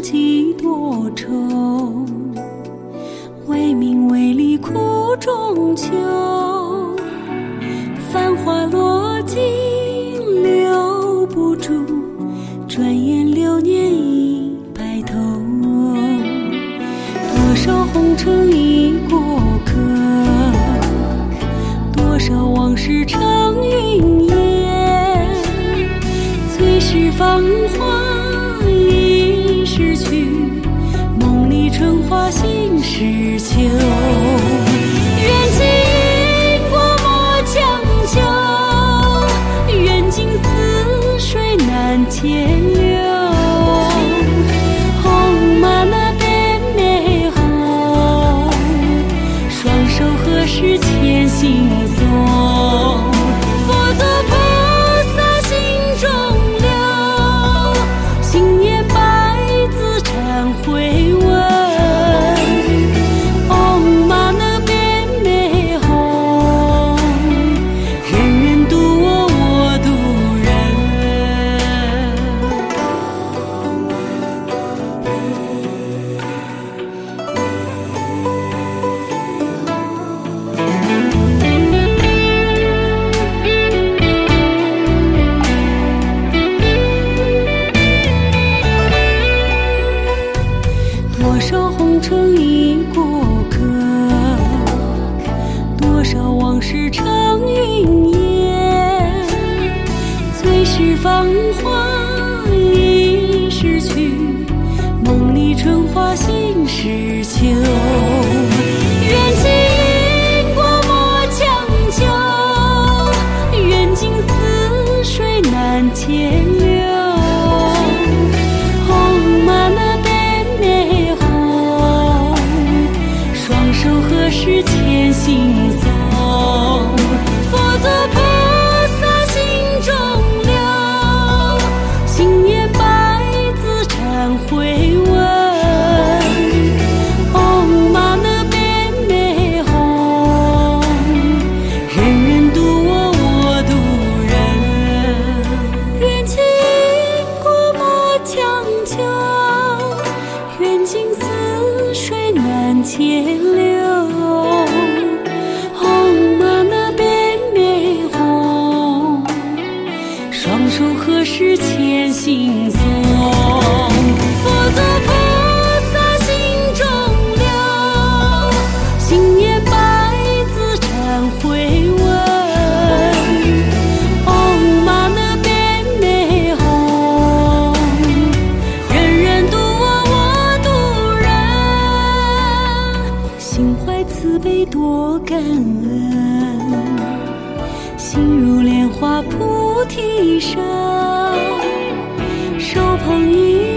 几多愁，为名为利苦中求。繁华落尽留不住，转眼流年已白头。多少红尘已过客，多少往事成云烟。最是芳华春花心事秋。缘起因果莫强求，缘尽似水难牵流。红马那边美红，双手合十牵心诵多少红尘已过客，多少往事成云烟。最是芳华已逝去，梦里春花心事秋。缘起因果莫强求，缘尽似水难牵是前行多感恩，心如莲花菩提上，手捧一